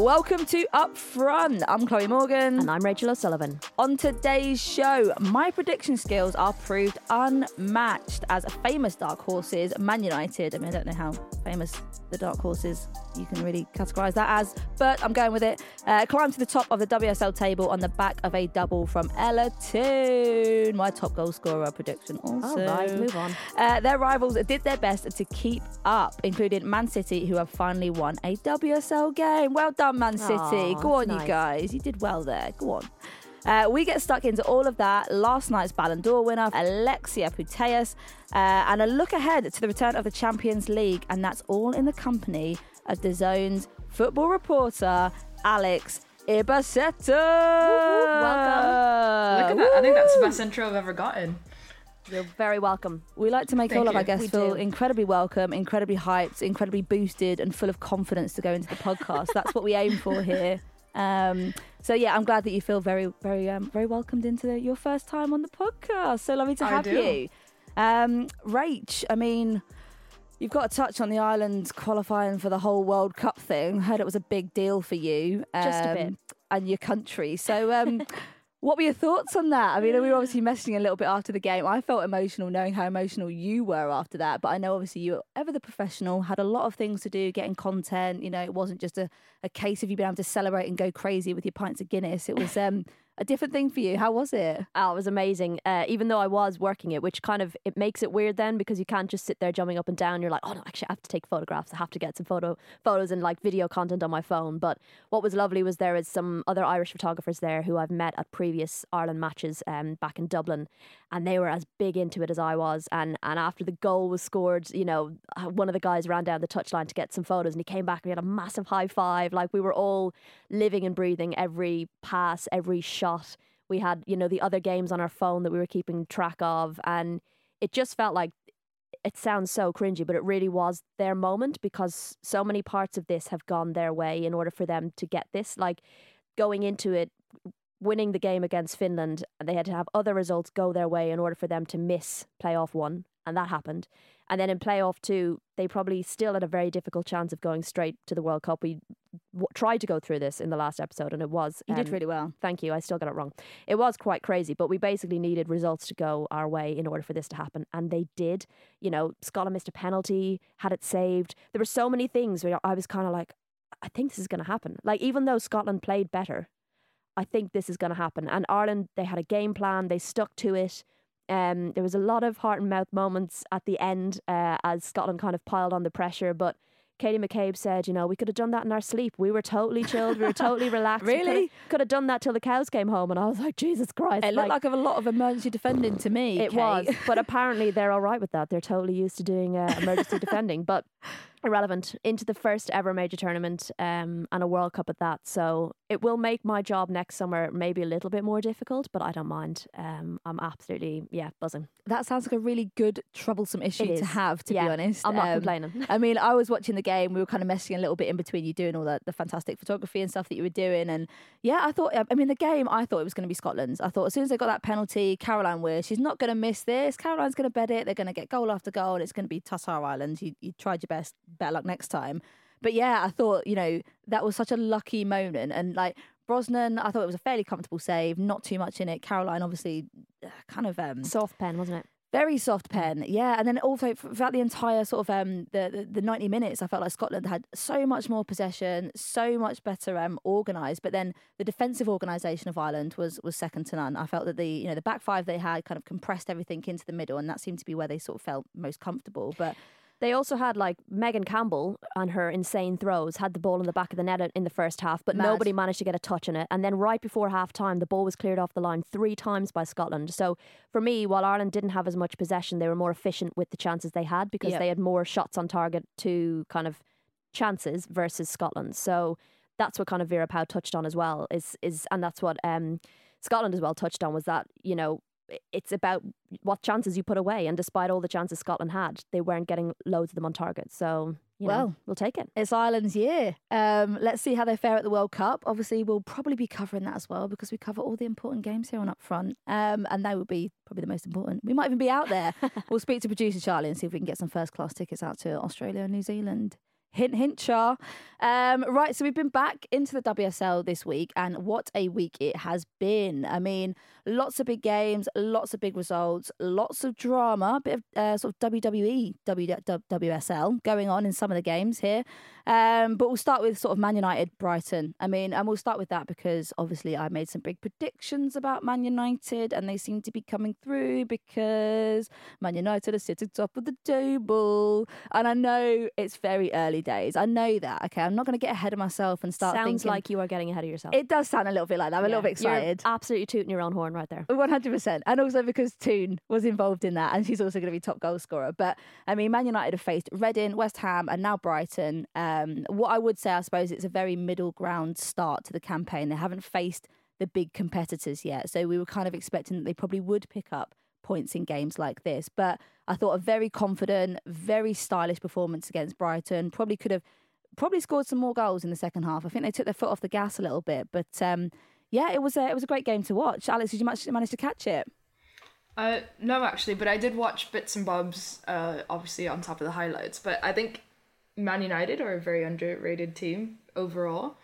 Welcome to Up Front. I'm Chloe Morgan. And I'm Rachel O'Sullivan. On today's show, my prediction skills are proved unmatched as a famous dark horses, Man United. I mean, I don't know how famous the dark horses you can really categorise that as, but I'm going with it. Uh, climb to the top of the WSL table on the back of a double from Ella Toone, my top goal scorer prediction. Also, All right, move on. Uh, their rivals did their best to keep up, including Man City, who have finally won a WSL game. Well done, Man City. Aw, Go on, nice. you guys. You did well there. Go on. Uh, we get stuck into all of that. Last night's Ballon d'Or winner, Alexia Putellas, uh, and a look ahead to the return of the Champions League. And that's all in the company of the Zone's football reporter, Alex Ibaceta. Welcome. Look at that. I think that's the best intro I've ever gotten. You're very welcome. We like to make Thank all of our guests feel do. incredibly welcome, incredibly hyped, incredibly boosted, and full of confidence to go into the podcast. That's what we aim for here. Um, so yeah, I'm glad that you feel very, very, um, very welcomed into the, your first time on the podcast. So lovely to have you, um, Rach. I mean, you've got a touch on the island qualifying for the whole World Cup thing. Heard it was a big deal for you, Just a um, bit. and your country. So. What were your thoughts on that? I mean, we were obviously messaging a little bit after the game. I felt emotional knowing how emotional you were after that. But I know obviously you were ever the professional, had a lot of things to do, getting content. You know, it wasn't just a, a case of you being able to celebrate and go crazy with your pints of Guinness. It was um, a different thing for you. How was it? Oh, it was amazing. Uh, even though I was working it, which kind of it makes it weird then because you can't just sit there jumping up and down. You're like, oh no, actually, I have to take photographs. I have to get some photo photos and like video content on my phone. But what was lovely was there is some other Irish photographers there who I've met at previous Ireland matches um, back in Dublin, and they were as big into it as I was. And and after the goal was scored, you know, uh, one of the guys ran down the touchline to get some photos, and he came back and we had a massive high five. Like we were all living and breathing every pass, every shot. We had, you know, the other games on our phone that we were keeping track of. And it just felt like it sounds so cringy, but it really was their moment because so many parts of this have gone their way in order for them to get this. Like going into it, winning the game against Finland, and they had to have other results go their way in order for them to miss playoff one. and that happened. And then in playoff two, they probably still had a very difficult chance of going straight to the World Cup. We w- tried to go through this in the last episode, and it was You did um, really well. Thank you. I still got it wrong. It was quite crazy, but we basically needed results to go our way in order for this to happen. And they did. You know, Scotland missed a penalty, had it saved. There were so many things where I was kind of like, I think this is going to happen. Like, even though Scotland played better, I think this is going to happen. And Ireland, they had a game plan, they stuck to it. Um, there was a lot of heart and mouth moments at the end uh, as Scotland kind of piled on the pressure, but Katie McCabe said, you know, we could have done that in our sleep. We were totally chilled. We were totally relaxed. We could have- Really? Could have done that till the cows came home. And I was like, Jesus Christ. It looked like, a lot of emergency defending to me. it Kate. was. But apparently they're all right with that. They're totally used to doing uh, emergency defending. But irrelevant. Into the first ever major tournament um, and a World Cup at that. So it will make my job next summer maybe a little bit more difficult, but I don't mind. Um, I'm absolutely, yeah, buzzing. That sounds like a really good troublesome issue to have, to Yeah, be honest. I'm not Um, complaining. I mean, I was watching the game. We were kind of messing a little bit in between you doing all the, the fantastic photography and stuff that you were doing. And yeah, I thought, I mean, the game, I thought it was going to be Scotland's. I thought as soon as they got that penalty, Caroline Weir, she's not going to miss this. Caroline's going to bet it. They're going to get goal after goal. And it's going to be Tassar Island. You, you tried your best. Better luck next time. But yeah, I thought, you know, that was such a lucky moment. And like, Brosnan, I thought it was a fairly comfortable save, not too much in it. Caroline, obviously, uh, kind of um, Soft pen, wasn't it? very soft pen, yeah. And then also throughout the entire sort of um the, the the ninety minutes, I felt like Scotland had so much more possession, so much better um organised. But then the defensive organisation of Ireland was was second to none. I felt that the you know the back five they had kind of compressed everything into the middle, and that seemed to be where they sort of felt most comfortable. But They also had like Megan Campbell and her insane throws had the ball in the back of the net in the first half, but Mad. nobody managed to get a touch on it. And then right before half time, the ball was cleared off the line three times by Scotland. So for me, while Ireland didn't have as much possession, they were more efficient with the chances they had because Yep. they had more shots on target to kind of chances versus Scotland. So that's what kind of Vera Pauw touched on as well. Is is and that's what um, Scotland as well touched on was that you know it's about what chances you put away. And despite all the chances Scotland had, they weren't getting loads of them on target. So, you know, Well, we'll take it. it's Ireland's year. Um, let's see how they fare at the World Cup. Obviously, we'll probably be covering that as well because we cover all the important games here on Up Front. Um, and they will be probably the most important. We might even be out there. we'll speak to producer Charlie and see if we can get some first class tickets out to Australia and New Zealand. Hint, hint, Char. Um, right, so we've been back into the WSL this week, and what a week it has been. I mean, lots of big games, lots of big results, lots of drama, a bit of uh, sort of WWE, W- WSL going on in some of the games here. Um, but we'll start with sort of Man United, Brighton. I mean, and we'll start with that because obviously I made some big predictions about Man United, and they seem to be coming through because Man United are sitting top of the table. And I know it's very early days. I know that. Okay, I'm not going to get ahead of myself and start Sounds thinking. like you are getting ahead of yourself. it does sound a little bit like that. I'm a little bit excited. You're absolutely tooting your own horn right there. One hundred percent, and also because Toone was involved in that, and she's also going to be top goal scorer. But I mean, Man United have faced Reading, West Ham, and now Brighton. Um, what I would say, I suppose, it's a very middle ground start to the campaign. They haven't faced the big competitors yet, so we were kind of expecting that they probably would pick up points in games like this. But I thought a very confident, very stylish performance against Brighton. Probably could have probably scored some more goals in the second half. I think they took their foot off the gas a little bit, but. Um, yeah, it was a it was a great game to watch. Alex, did you manage, to catch it? Uh, no, actually, but I did watch bits and bobs, uh, obviously on top of the highlights. But I think Man United are a very underrated team overall.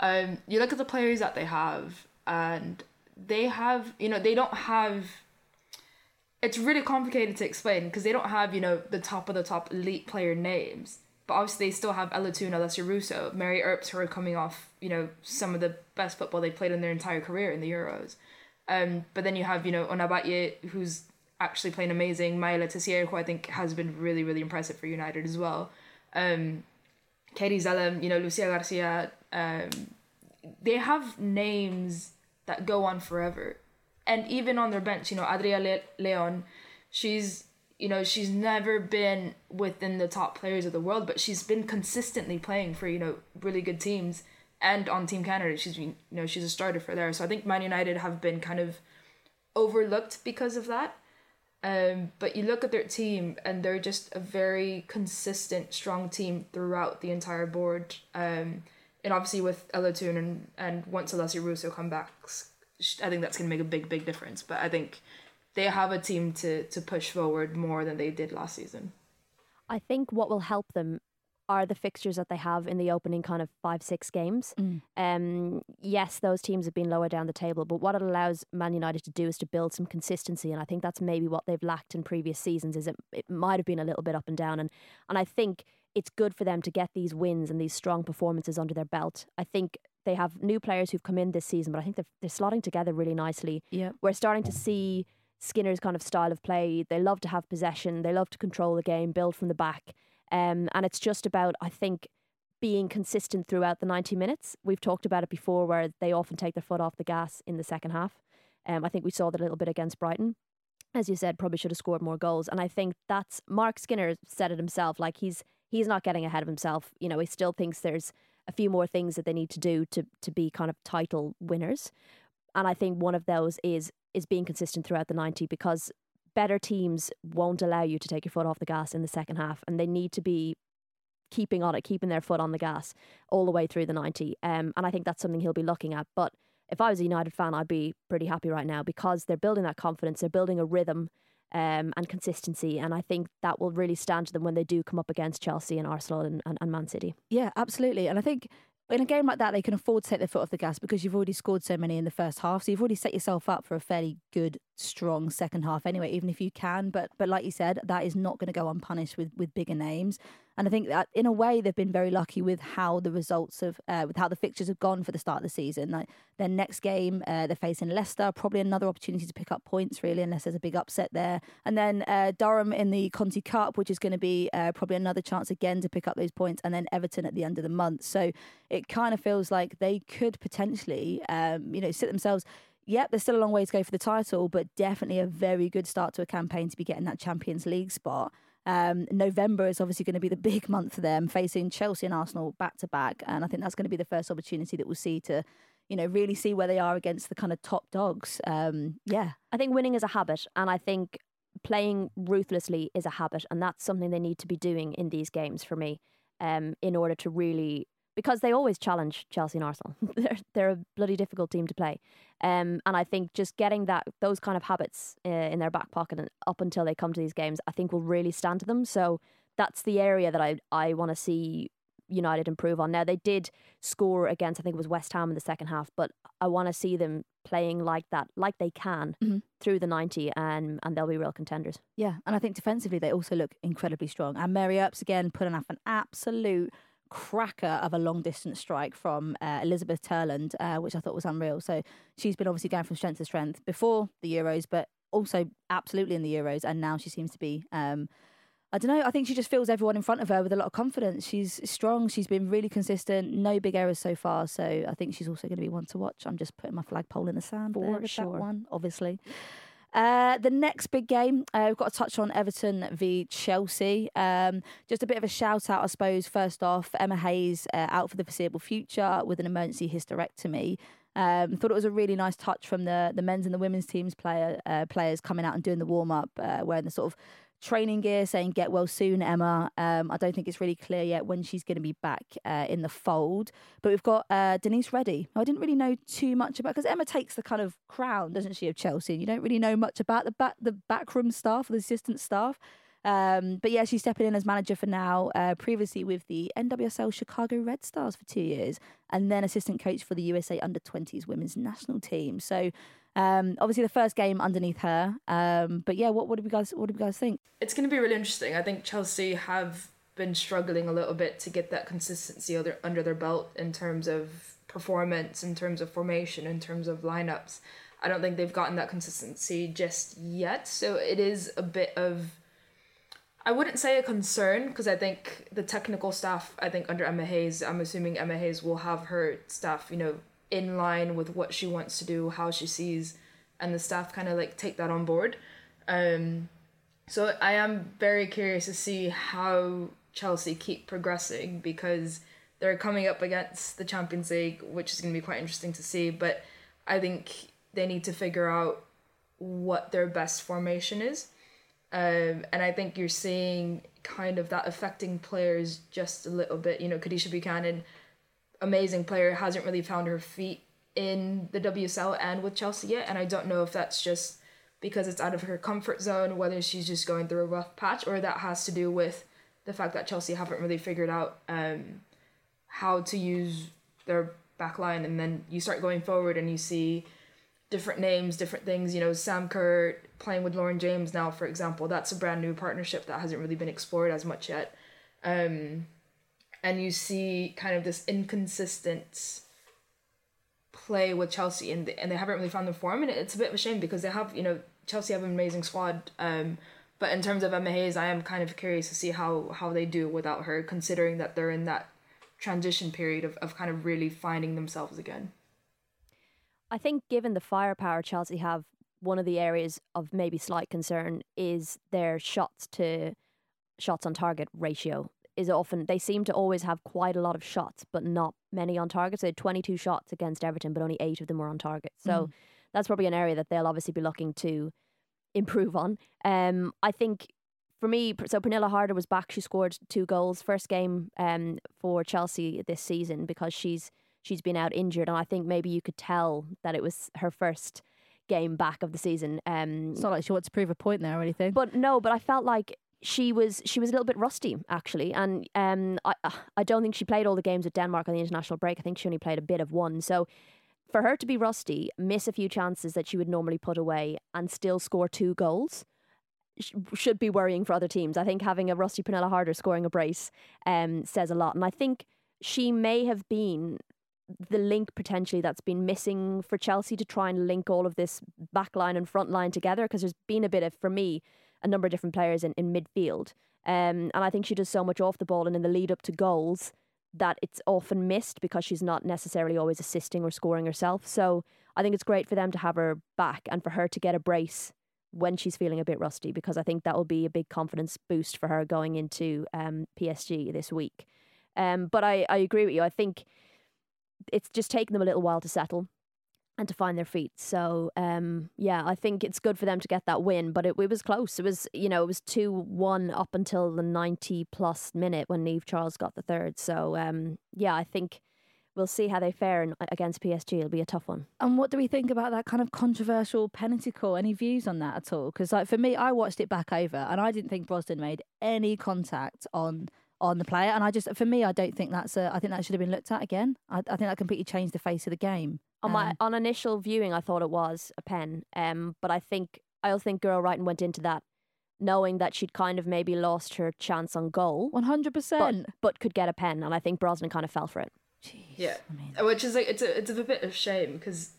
Um, you look at the players that they have, and they have, you know, they don't have. It's really complicated to explain because they don't have, you know, the top of the top elite player names. But obviously, they still have Ella Toone, Alessia Russo, Mary Earps, who are coming off, you know, some of the best football they played in their entire career in the Euros. Um, but then you have, you know, Ona Batlle, who's actually playing amazing. Maya Le Tissier, who I think has been really, really impressive for United as well. Um, Katie you know, Lucia Garcia. Um, they have names that go on forever. And even on their bench, you know, Adria Le- Leon, she's, you know, she's never been within the top players of the world, but she's been consistently playing for, you know, really good teams and on Team Canada. She's been, you know, she's a starter for there. So I think Man United have been kind of overlooked because of that. Um, but you look at their team and they're just a very consistent, strong team throughout the entire board. Um, and obviously with Ella Toone and, and once Alessia Russo come back, I think that's going to make a big, big difference. But I think they have a team to to push forward more than they did last season. I think what will help them are the fixtures that they have in the opening kind of five, six games. Mm. Um, yes, those teams have been lower down the table, but what it allows Man United to do is to build some consistency, and I think that's maybe what they've lacked in previous seasons. Is it, it might have been a little bit up and down, and and I think it's good for them to get these wins and these strong performances under their belt. I think they have new players who've come in this season, but I think they're, they're slotting together really nicely. Yeah. We're starting to see Skinner's kind of style of play. They love to have possession, they love to control the game, build from the back. Um, and it's just about, I think, being consistent throughout the 90 minutes. We've talked about it before where they often take their foot off the gas in the second half. Um, I think we saw that a little bit against Brighton. As you said, probably should have scored more goals. And I think that's Marc Skinner said it himself. Like he's he's not getting ahead of himself. You know, he still thinks there's a few more things that they need to do to to be kind of title winners. And I think one of those is is being consistent throughout the 90 because better teams won't allow you to take your foot off the gas in the second half and they need to be keeping on it, keeping their foot on the gas all the way through the 90. Um, and I think that's something he'll be looking at. But if I was a United fan, I'd be pretty happy right now because they're building that confidence, they're building a rhythm um, and consistency. And I think that will really stand to them when they do come up against Chelsea and Arsenal and, and, and Man City. Yeah, absolutely. And I think in a game like that, they can afford to take their foot off the gas because you've already scored so many in the first half. So you've already set yourself up for a fairly good, strong second half anyway, even if you can. But but like you said, that is not going to go unpunished with, with bigger names. And I think that in a way they've been very lucky with how the results of uh, with how the fixtures have gone for the start of the season. Like their next game, uh, they're facing Leicester, probably another opportunity to pick up points really, unless there's a big upset there. And then uh, Durham in the Conti Cup, which is going to be uh, probably another chance again to pick up those points. And then Everton at the end of the month. So it kind of feels like they could potentially, um, you know, sit themselves yep, there's still a long way to go for the title, but definitely a very good start to a campaign to be getting that Champions League spot. Um, November is obviously going to be the big month for them, facing Chelsea and Arsenal back to back, and I think that's going to be the first opportunity that we'll see to, you know, really see where they are against the kind of top dogs. Um, yeah, I think winning is a habit, and I think playing ruthlessly is a habit, and that's something they need to be doing in these games for me, um, in order to really because they always challenge Chelsea and Arsenal. they're they're a bloody difficult team to play, um, and I think just getting that those kind of habits uh, in their back pocket and up until they come to these games, I think will really stand to them. So that's the area that I I want to see United improve on. Now they did score against I think it was West Ham in the second half, but I want to see them playing like that, like they can Mhm. through the ninety, and and they'll be real contenders. yeah, and I think defensively they also look incredibly strong. And Mary Earps again putting off an absolute cracker of a long distance strike from uh, Elisabeth Terland, uh, which I thought was unreal. So she's been obviously going from strength to strength before the Euros, but also absolutely in the Euros, and now she seems to be. Um, I don't know. I think she just fills everyone in front of her with a lot of confidence. She's strong. She's been really consistent. No big errors so far. So I think she's also going to be one to watch. I'm just putting my flagpole in the sand For there sure. that one, obviously. Uh, the next big game, uh, we've got to touch on Everton v Chelsea. Um, just a bit of a shout out, I suppose. First off, Emma Hayes uh, out for the foreseeable future with an emergency hysterectomy. Um, thought it was a really nice touch from the the men's and the women's teams player uh, players coming out and doing the warm up, uh, wearing the sort of training gear, saying "Get well soon, Emma." Um, I don't think it's really clear yet when she's going to be back uh, in the fold. But we've got uh, Denise Reddy. I didn't really know too much about because Emma takes the kind of crown, doesn't she, of Chelsea? And you don't really know much about the back the backroom staff the assistant staff. Um, but yeah, she's stepping in as manager for now. Uh, previously with the NWSL Chicago Red Stars for two years, and then assistant coach for the USA Under 20s Women's National Team. So um, obviously the first game underneath her. Um, but yeah, what, what do we guys what do we guys think? It's going to be really interesting. I think Chelsea have been struggling a little bit to get that consistency other, under their belt in terms of performance, in terms of formation, in terms of lineups. I don't think they've gotten that consistency just yet. So it is a bit of I wouldn't say a concern because I think the technical staff, I think under Emma Hayes, I'm assuming Emma Hayes will have her staff, you know, in line with what she wants to do, how she sees, and the staff kind of like take that on board. Um, so I am very curious to see how Chelsea keep progressing because they're coming up against the Champions League, which is going to be quite interesting to see. But I think they need to figure out what their best formation is. Um, and I think you're seeing kind of that affecting players just a little bit. You know, Kadeisha Buchanan, amazing player, hasn't really found her feet in the WSL and with Chelsea yet. And I don't know if that's just because it's out of her comfort zone, whether she's just going through a rough patch, or that has to do with the fact that Chelsea haven't really figured out um, how to use their back line. And then you start going forward and you see different names, different things. You know, Sam Kerr playing with Lauren James now, for example, that's a brand new partnership that hasn't really been explored as much yet. Um, and you see kind of this inconsistent play with Chelsea, and they, and they haven't really found the form, and it's a bit of a shame because they have, you know, Chelsea have an amazing squad. Um, but in terms of Emma Hayes, I am kind of curious to see how how they do without her, considering that they're in that transition period of, of kind of really finding themselves again. I think given the firepower Chelsea have, one of the areas of maybe slight concern is their shots to shots on target ratio is often they seem to always have quite a lot of shots but not many on target. So 22 shots against Everton but only 8 of them were on target. So mm. that's probably an area that they'll obviously be looking to improve on. Um I think for me, so Pernille Harder was back. She scored two goals first game um for Chelsea this season because she's she's been out injured, and I think maybe you could tell that it was her first game back of the season. Um, it's not like she wants to prove a point there or anything. But no, but I felt like she was she was a little bit rusty actually, and um, I I don't think she played all the games with Denmark on the international break. I think she only played a bit of one. So for her to be rusty, miss a few chances that she would normally put away, and still score two goals should be worrying for other teams. I think having a rusty Pernille Harder scoring a brace um, says a lot, and I think she may have been the link potentially that's been missing for Chelsea to try and link all of this back line and front line together because there's been a bit of, for me, a number of different players in, in midfield. Um, and I think she does so much off the ball and in the lead up to goals that it's often missed because she's not necessarily always assisting or scoring herself. So I think it's great for them to have her back and for her to get a brace when she's feeling a bit rusty because I think that will be a big confidence boost for her going into um, PSG this week. Um, but I, I agree with you. I think it's just taken them a little while to settle and to find their feet. So um, yeah, I think it's good for them to get that win, but it, it was close. It was you know it was two one up until the ninety plus minute when Niamh Charles got the third. So um, yeah, I think we'll see how they fare in, against PSG. It'll be a tough one. And what do we think about that kind of controversial penalty call? Any views on that at all? Because like for me, I watched it back over and I didn't think Brosnan made any contact on on the player. And I just, for me, I don't think that's a. I think that should have been looked at again. I, I think that completely changed the face of the game. On my um, on initial viewing, I thought it was a pen. Um, but I think I also think Guro Reiten went into that knowing that she'd kind of maybe lost her chance on goal. One hundred percent, but could get a pen, and I think Brosnan kind of fell for it. Jeez, yeah, I mean. which is like it's a it's a bit of shame because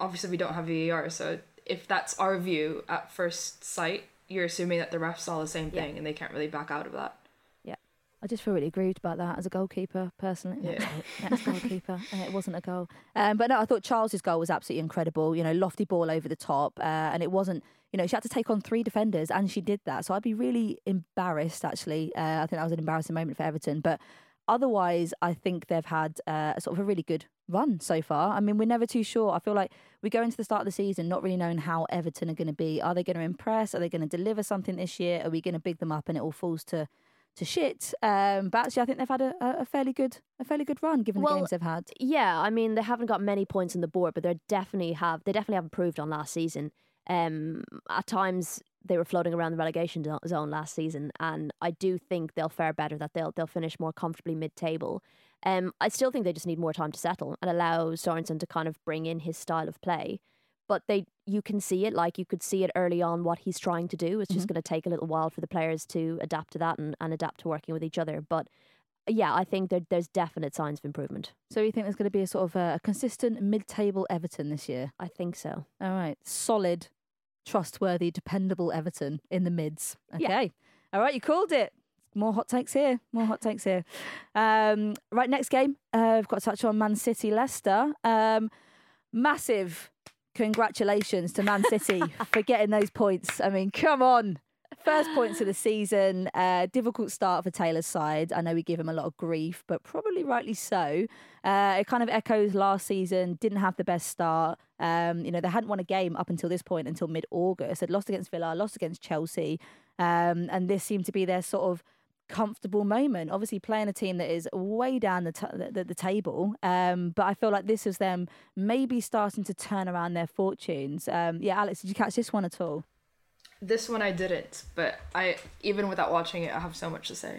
obviously we don't have VAR, so if that's our view at first sight, you're assuming that the refs saw the same thing yeah. and they can't really back out of that. I just feel really aggrieved about that as a goalkeeper, personally. Yeah. Next goalkeeper. Uh, it wasn't a goal. Um, but no, I thought Charles's goal was absolutely incredible. You know, lofty ball over the top. Uh, and it wasn't, you know, she had to take on three defenders and she did that. So I'd be really embarrassed, actually. Uh, I think that was an embarrassing moment for Everton. But otherwise, I think they've had uh, sort of a really good run so far. I mean, we're never too sure. I feel like we go into the start of the season not really knowing how Everton are going to be. Are they going to impress? Are they going to deliver something this year? Are we going to big them up and it all falls to to shit. Um, but actually, I think they've had a, a fairly good a fairly good run given well, the games they've had. Yeah, I mean they haven't got many points on the board, but they definitely have they definitely have improved on last season. Um, at times they were floating around the relegation zone last season, and I do think they'll fare better. That they'll they'll finish more comfortably mid table. Um, I still think they just need more time to settle and allow Sorensen to kind of bring in his style of play but they you can see it like you could see it early on what he's trying to do it's mm-hmm. just going to take a little while for the players to adapt to that and, and adapt to working with each other but yeah i think there, there's definite signs of improvement so you think there's going to be a sort of a, a consistent mid-table everton this year i think so all right solid trustworthy dependable everton in the mids okay yeah. all right you called it more hot takes here. More hot takes here. Um, right, next game. Uh, we've got to touch on Man City Leicester. Um, massive congratulations to Man City for getting those points. I mean, come on. First points of the season. Uh, difficult start for Taylor's side. I know we give him a lot of grief, but probably rightly so. Uh, it kind of echoes last season. Didn't have the best start. Um, you know, they hadn't won a game up until this point, until mid August. Had lost against Villa, lost against Chelsea. Um, and this seemed to be their sort of comfortable moment. Obviously, playing a team that is way down the, t- the, the table. Um, but I feel like this is them maybe starting to turn around their fortunes. Um, yeah, Alex, did you catch this one at all? This one I didn't, but I even without watching it, I have so much to say.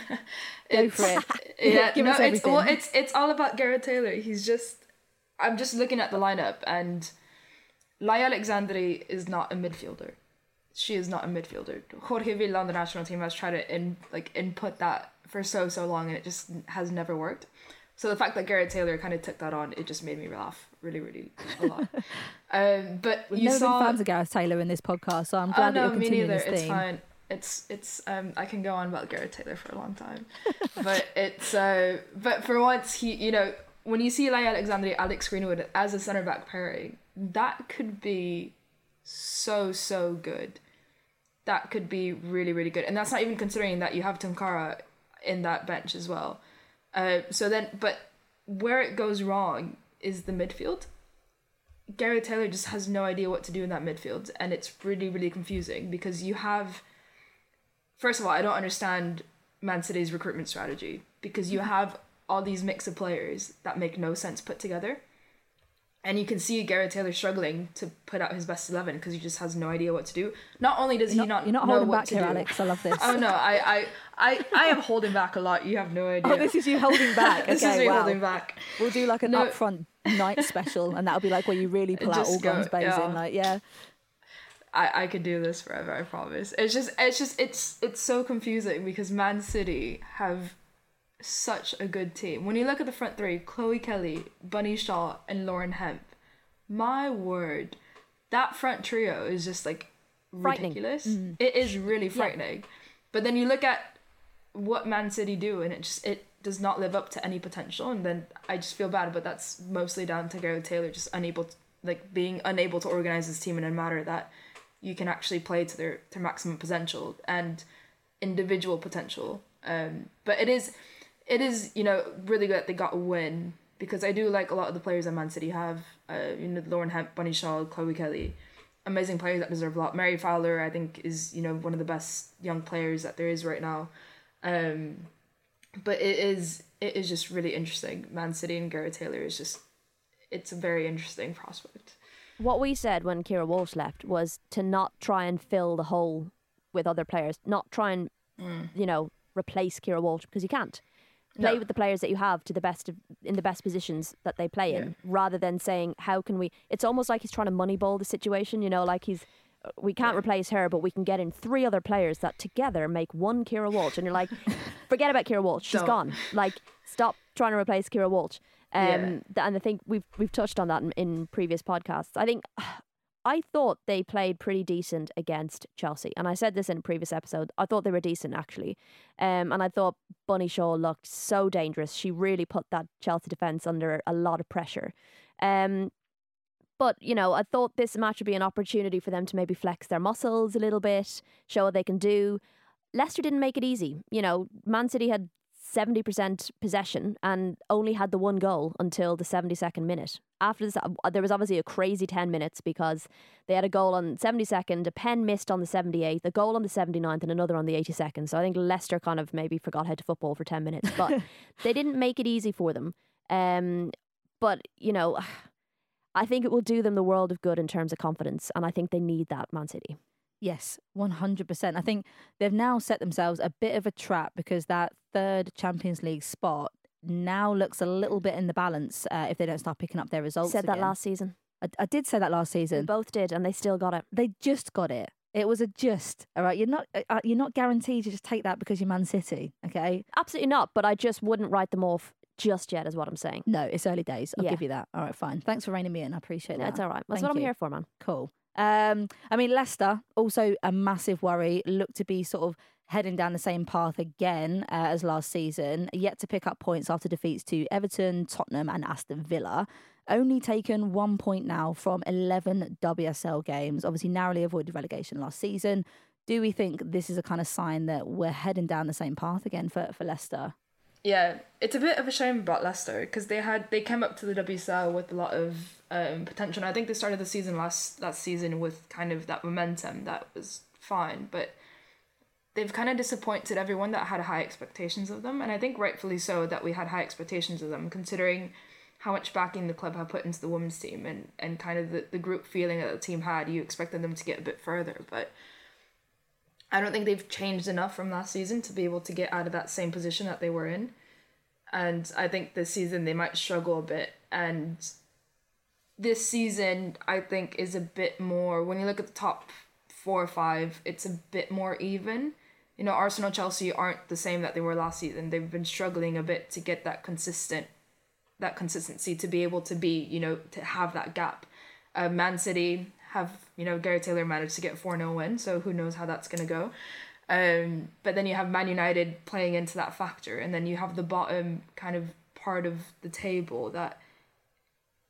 Go for it. Yeah, Give no, us it's everything. well, it's it's all about Garrett Taylor. He's just, I'm just looking at the lineup, and Laia Aleixandri is not a midfielder. She is not a midfielder. Jorge Vilda on the national team has tried to in like input that for so so long, and it just has never worked. So the fact that Garrett Taylor kind of took that on, it just made me laugh really really a lot. um, but We've you never saw been fans of Gareth Taylor in this podcast, so I'm Oh glad that you're me continuing neither. this It's theme. fine. It's it's um I can go on about Garrett Taylor for a long time, but it's uh but for once he you know when you see Laia Aleixandri Alex Greenwood as a center back pairing that could be so so good. That could be really really good, and that's not even considering that you have Tunkara in that bench as well. Uh, so then, but where it goes wrong is the midfield. Garrett Taylor just has no idea what to do in that midfield, and it's really, really confusing because you have. First of all, I don't understand Man City's recruitment strategy because you have all these mix of players that make no sense put together. And you can see Garrett Taylor struggling to put out his best 11 because he just has no idea what to do. Not only does he You're not, not, you're not know holding back here, do- Alex. I love this. Oh no, I, I, I, I am holding back a lot. You have no oh, idea. Oh, this is you holding back. This okay, is me wow. holding back. We'll do like an No. upfront night special, and that'll be like where you really pull out Just all guns go, blazing. yeah. Like, yeah, I, I could do this forever, I promise. It's just it's just it's it's so confusing because Man City have such a good team. When you look at the front three, Chloe Kelly, Bunny Shaw, and Lauren Hemp, my word, that front trio is just like ridiculous. It is really frightening. But then you look at what Man City do and it just it does not live up to any potential and then I just feel bad but that's mostly down to Gareth Taylor just unable to, like being unable to organize his team in a manner that you can actually play to their to maximum potential and individual potential um but it is it is you know really good that they got a win because I do like a lot of the players that Man City have. Uh you know Lauren Hemp Bunny Shaw Chloe Kelly. Amazing players that deserve a lot. Mary Fowler I think is you know one of the best young players that there is right now. Um but it is it is just really interesting. Man City and Gareth Taylor is just it's a very interesting prospect. What we said when Keira Walsh left was to not try and fill the hole with other players, not try and, you know, replace Keira Walsh because you can't. Play No. with the players that you have to the best of, in the best positions that they play in, rather than saying how can we. It's almost like he's trying to moneyball the situation. You know, like he's uh, we can't replace her, but we can get in three other players that together make one Keira Walsh, and you're like, forget about Keira Walsh, she's Don't. gone. Like, stop trying to replace Keira Walsh. Um, Yeah. th- and I think we've we've touched on that in, in previous podcasts. I think I thought they played pretty decent against Chelsea, and I said this in a previous episode. I thought they were decent actually, um, and I thought Bunny Shaw looked so dangerous. She really put that Chelsea defense under a lot of pressure. Um, but you know, I thought this match would be an opportunity for them to maybe flex their muscles a little bit, show what they can do. Leicester didn't make it easy. You know, Man City had 70% possession and only had the one goal until the 72nd minute. After this, uh, there was obviously a crazy 10 minutes because they had a goal on 72nd, a pen missed on the 78th, a goal on the 79th, and another on the 82nd. So I think Leicester kind of maybe forgot how to football for 10 minutes, but they didn't make it easy for them. Um, but, you know, I think it will do them the world of good in terms of confidence, and I think they need that, Man City. Yes, 100%. I think they've now set themselves a bit of a trap because that third Champions League spot now looks a little bit in the balance uh, if they don't start picking up their results. Said that last season. I, I did say that last We season. both did, and they still got it. They just got it. It was a just. All right, you're not uh, uh, you're not guaranteed to just take that because you're Man City. Okay, Absolutely not, but I just wouldn't write them off just yet, is what I'm saying. no, it's early days. I'll Yeah. give you that. All right, fine. Thanks for reining me in. I appreciate that. That's all right. That's Thank what I'm here for, man. Cool. Um, I mean, Leicester also a massive worry. Look to be sort of heading down the same path again uh, as last season. Yet to pick up points after defeats to Everton, Tottenham, and Aston Villa. Only taken one point now from 11 WSL games. Obviously, narrowly avoided relegation last season. Do we think this is a kind of sign that we're heading down the same path again for, for Leicester? Yeah, it's a bit of a shame about Leicester because they had they came up to the WSL with a lot of um, potential. And I think they started the season last last season with kind of that momentum that was fine, but they've kind of disappointed everyone that had high expectations of them, and I think rightfully so that we had high expectations of them, considering how much backing the club had put into the women's team and, and kind of the, the group feeling that the team had. You expected them to get a bit further, but I don't think they've changed enough from last season to be able to get out of that same position that they were in. And I think this season they might struggle a bit. And this season, I think, is a bit more, when you look at the top four or five, it's a bit more even. You know, Arsenal, Chelsea aren't the same that they were last season. They've been struggling a bit to get that consistent, that consistency to be able to be, you know, to have that gap. Uh, Man City have, you know, Gary Taylor managed to get 4 0 win, so who knows how that's going to go. Um, but then you have Man United playing into that factor, and then you have the bottom kind of part of the table that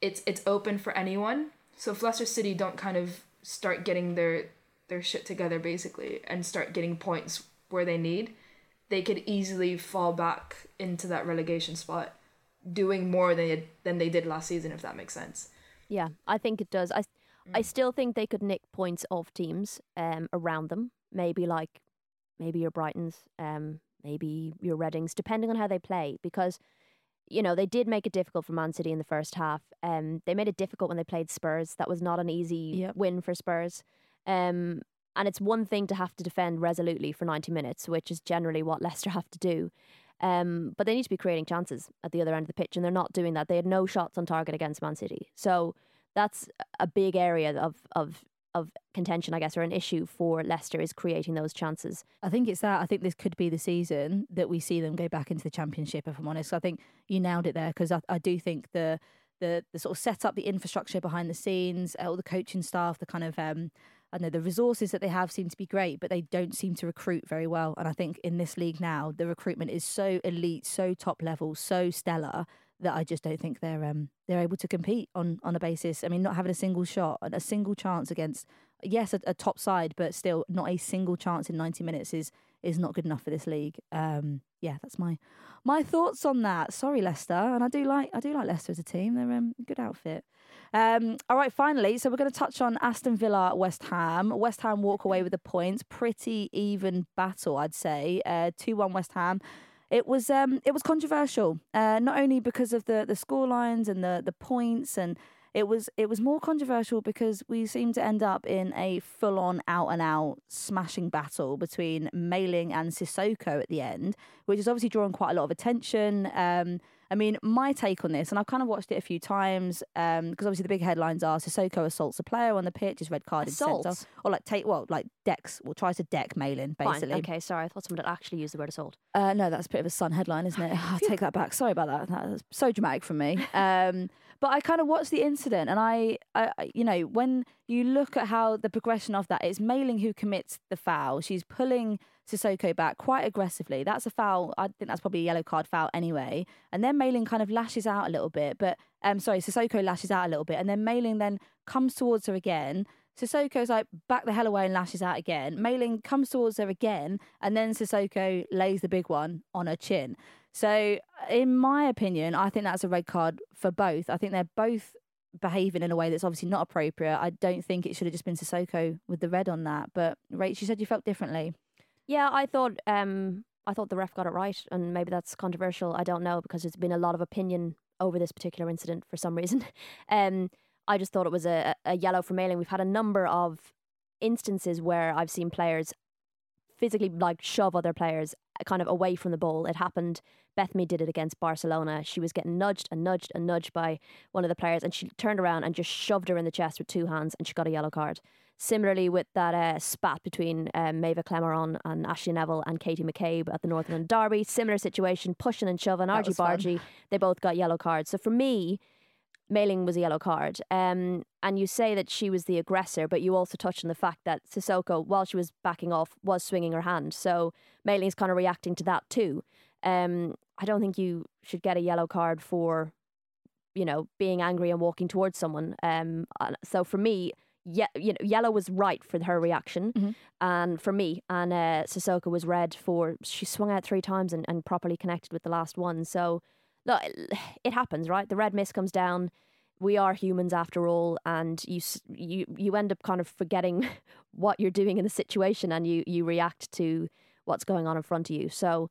it's it's open for anyone. So if Leicester City don't kind of start getting their their shit together basically and start getting points where they need, they could easily fall back into that relegation spot, doing more than than they did last season. If that makes sense. Yeah, I think it does. I I still think they could nick points off teams um around them. Maybe like maybe your Brightons, um, maybe your Readings, depending on how they play, because you know they did make it difficult for Man City in the first half. Um, they made it difficult when they played Spurs. That was not an easy Yep. win for Spurs. Um, and it's one thing to have to defend resolutely for ninety minutes, which is generally what Leicester have to do. Um, but they need to be creating chances at the other end of the pitch, and they're not doing that. They had no shots on target against Man City, so that's a big area of of of contention, I guess, or an issue for Leicester is creating those chances. I think it's that. I think this could be the season that we see them go back into the championship. If I'm honest, I think you nailed it there because I, I do think the the the sort of setup, the infrastructure behind the scenes, all the coaching staff, the kind of um, I know the resources that they have seem to be great, but they don't seem to recruit very well. And I think in this league now, the recruitment is so elite, so top level, so stellar that I just don't think they're um they're able to compete on on a basis. I mean, not having a single shot, a single chance against yes a, a top side, but still not a single chance in ninety minutes is is not good enough for this league. Um, yeah, that's my my thoughts on that. Sorry, Leicester, and I do like I do like Leicester as a team. They're um, a good outfit. Um, all right, finally, so we're going to touch on Aston Villa, West Ham. West Ham walk away with the points. Pretty even battle, I'd say. Uh, Two one West Ham. It was um, it was controversial, uh, not only because of the the score lines and the the points and it was it was more controversial because we seemed to end up in a full on out and out smashing battle between Mayling and Cissoko at the end, which has obviously drawn quite a lot of attention. Um, I mean, my take on this, and I've kind of watched it a few times because obviously the big headlines are Cissoko assaults a player on the pitch, is red carded, sent off, or like take well like decks, well tries to deck Mayling basically. Fine. Okay, sorry. I thought someone had actually used the word assault. Uh, no, that's a bit of a Sun headline, isn't it? I'll take that back. Sorry about that. That's so dramatic from me. Um, but I kind of watched the incident, and I, I, I- you know, when you look at how the progression of that, it's Mayling who commits the foul. She's pulling Cissoko back quite aggressively. That's a foul. I think that's probably a yellow card foul anyway. And then Mayling kind of lashes out a little bit, but um, sorry, Cissoko lashes out a little bit, and then Mayling then comes towards her again. Cissoko's like back the hell away and lashes out again. Mayling comes towards her again, and then Cissoko lays the big one on her chin. So, in my opinion, I think that's a red card for both. I think they're both behaving in a way that's obviously not appropriate. I don't think it should have just been Cissoko with the red on that. But Rach, you said you felt differently. Yeah, I thought um I thought the ref got it right, and maybe that's controversial. I don't know because there's been a lot of opinion over this particular incident for some reason. um, I just thought it was a, a yellow for Mayling. We've had a number of instances where I've seen players physically like shove other players uh, kind of away from the ball. It happened. Bethany did it against Barcelona. She was getting nudged and nudged and nudged by one of the players, and she turned around and just shoved her in the chest with two hands, and she got a yellow card. Similarly, with that uh, spat between um, Maeva Clemaron and Ashley Neville and Katie McCabe at the North London Derby, similar situation, pushing and shoving, argy bargy. They both got yellow cards. So for me, Mayling was a yellow card. Um, and you say that she was the aggressor, but you also touched on the fact that Cissoko, while she was backing off, was swinging her hand. So Mayling's kind of reacting to that too. Um, I don't think you should get a yellow card for, you know, being angry and walking towards someone. Um, uh, so for me, yeah, you know, yellow was right for her reaction, Mhm. and for me, and uh, Cissoko was red for she swung out three times and, and properly connected with the last one. So look, it happens, right? The red mist comes down. We are humans after all, and you you you end up kind of forgetting what you're doing in the situation, and you you react to what's going on in front of you. So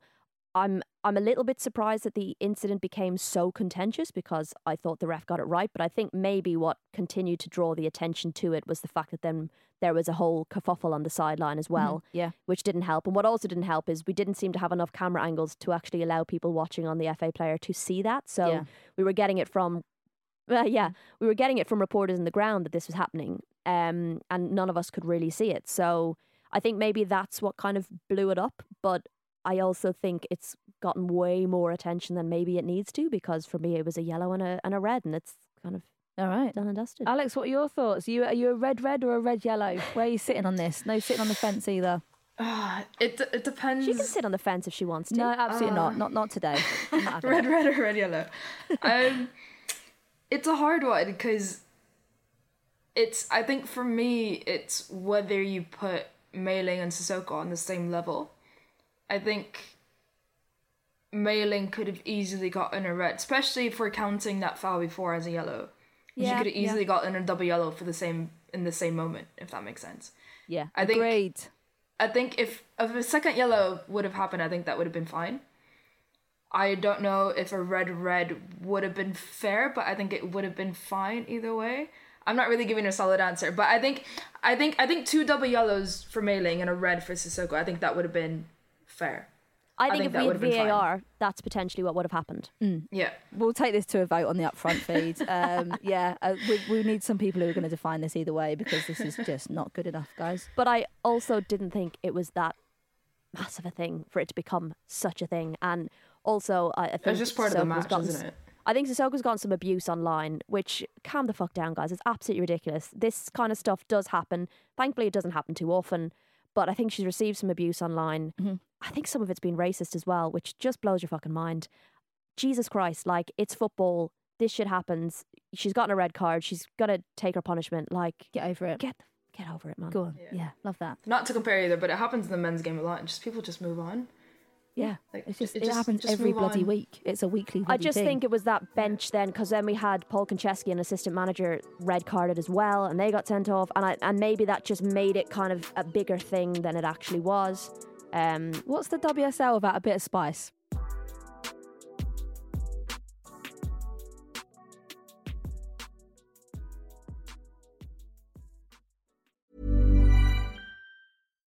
I'm I'm a little bit surprised that the incident became so contentious because I thought the ref got it right, but I think maybe what continued to draw the attention to it was the fact that then there was a whole kerfuffle on the sideline as well, Yeah. which didn't help. And what also didn't help is we didn't seem to have enough camera angles to actually allow people watching on the FA player to see that. So Yeah. we were getting it from well, yeah, we were getting it from reporters in the ground that this was happening, um, and none of us could really see it. So I think maybe that's what kind of blew it up. But I also think it's gotten way more attention than maybe it needs to because for me it was a yellow and a and a red, and it's kind of All right. done and dusted. Alex, what are your thoughts? Are you are you a red red or a red yellow? Where are you sitting on this? No sitting on the fence either. Ah, it it depends. she can sit on the fence if she wants to. No, absolutely not. Not not today. Not red, red, or red, yellow. um, it's a hard one because it's. I think for me, it's whether you put Mayling and Cissoko on the same level. I think Mayling could have easily gotten a red, especially if we're counting that foul before as a yellow. She Yeah, could have yeah. easily gotten a double yellow for the same in the same moment, if that makes sense. Yeah, I think- great. I think if if a second yellow would have happened, I think that would have been fine. I don't know if a red red would have been fair, but I think it would have been fine either way. I'm not really giving a solid answer, but I think I think I think two double yellows for Mayling and a red for Cissoko. I think that would have been fair. I think, think if we had have been fine. VAR, that's potentially what would have happened. Yeah. We'll take this to a vote on the upfront feed. Um, yeah, uh, we, we need some people who are going to define this either way because this is just not good enough, guys. But I also didn't think it was that massive a thing for it to become such a thing. And also, I, I think It's just part of the Cissoko's match, gotten isn't it? I think Cissoko's gotten some abuse online, which calm the fuck down, guys. It's absolutely ridiculous. This kind of stuff does happen. Thankfully, it doesn't happen too often. But I think she's received some abuse online. Mm-hmm. I think some of it's been racist as well, which just blows your fucking mind. Jesus Christ, like it's football. This shit happens. She's gotten a red card. She's gonna take her punishment. Like Get over it. get get over it, man. Go on. Yeah. love that. Not to compare either, but it happens in the men's game a lot, and just people just move on. Yeah, Like, it's just it it, just- happens just every bloody on. week. It's a weekly. I just thing. think it was that bench then, because then we had Paul Konchesky, an assistant manager, red carded as well, and they got sent off, and I, and maybe that just made it kind of a bigger thing than it actually was. Um, What's the WSL without a bit of spice?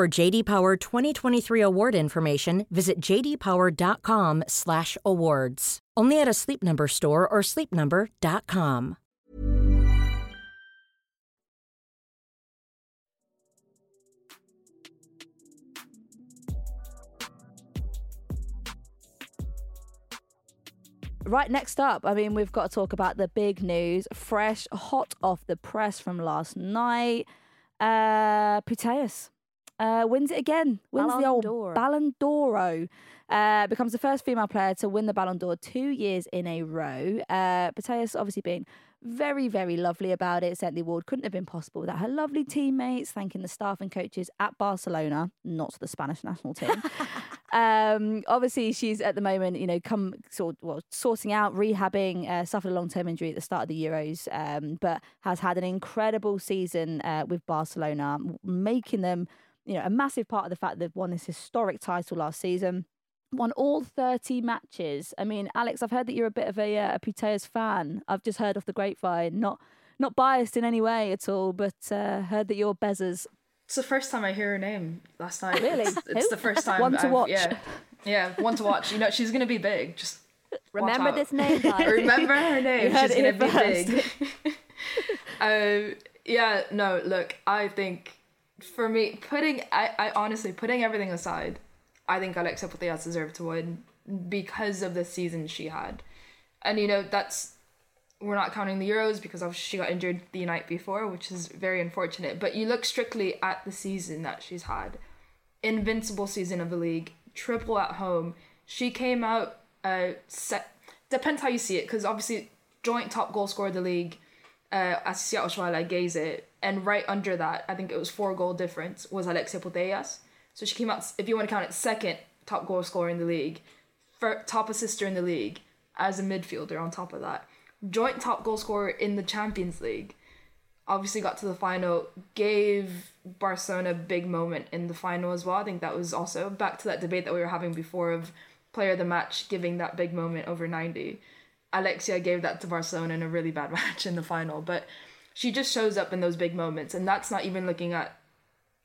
For JD Power 2023 award information, visit jdpower.com/awards. Only at a Sleep Number store or sleepnumber.com. Right, next up, I mean, we've got to talk about the big news, fresh, hot off the press from last night. Uh, Putellas uh, wins it again. Wins the old d'Or. Ballon d'Oro. Uh, becomes the first female player to win the Ballon d'Or two years in a row. Uh, Putellas obviously being very, very lovely about it. Said the award couldn't have been possible without her lovely teammates, thanking the staff and coaches at Barcelona, not the Spanish national team. um, obviously, she's at the moment, you know, come sort well, sorting out, rehabbing, uh, suffered a long term injury at the start of the Euros, um, but has had an incredible season uh, with Barcelona, making them, you know, a massive part of the fact they've won this historic title last season won all 30 matches. I mean, Alex, I've heard that you're a bit of a, uh, a Putellas fan. I've just heard off the grapevine, not not biased in any way at all, but uh, heard that you're Bez's. It's the first time I hear her name last night. Really? It's, it's the first time. One to I've- watch. Yeah, yeah, one to watch. You know, she's gonna be big. Just Remember this name, guys. Remember her name. She's gonna be big. um, yeah, no, look, I think for me, putting, I, I honestly, putting everything aside, I think Alexia Putellas deserved to win because of the season she had. And, you know, that's, we're not counting the Euros because obviously she got injured the night before, which is very unfortunate. But you look strictly at the season that she's had invincible season of the league, triple at home. She came out uh set depends how you see it because obviously joint top goal scorer of the league uh as Seattle it and right under that I think it was four goal difference was Alexia Putellas. So she came out if you want to count it second top goal scorer in the league, top assister in the league as a midfielder on top of that. Joint top goal scorer in the Champions League obviously got to the final, gave Barcelona a big moment in the final as well. I think that was also back to that debate that we were having before of player of the match giving that big moment over 90. Alexia gave that to Barcelona in a really bad match in the final, but she just shows up in those big moments, and that's not even looking at,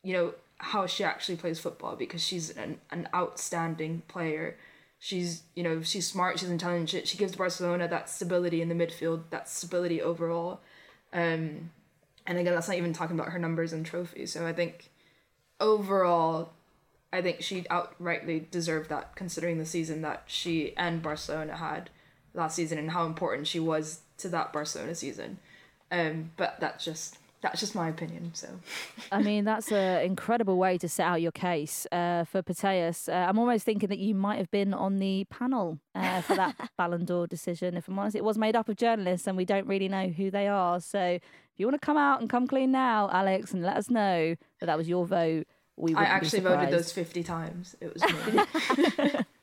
you know, how she actually plays football because she's an, an outstanding player. She's, you know, she's smart, she's intelligent. She gives Barcelona that stability in the midfield, that stability overall. Um, and again, that's not even talking about her numbers and trophies. So I think overall, I think she outrightly deserved that, considering the season that she and Barcelona had last season and how important she was to that Barcelona season. Um, but that's just that's just my opinion. So I mean, that's an incredible way to set out your case uh, for Putellas. Uh, I'm almost thinking that you might have been on the panel uh, for that Ballon d'Or decision. If I'm honest, it was made up of journalists, and we don't really know who they are. So if you want to come out and come clean now, Alex, and let us know that that was your vote, we I actually voted those fifty times. It was me.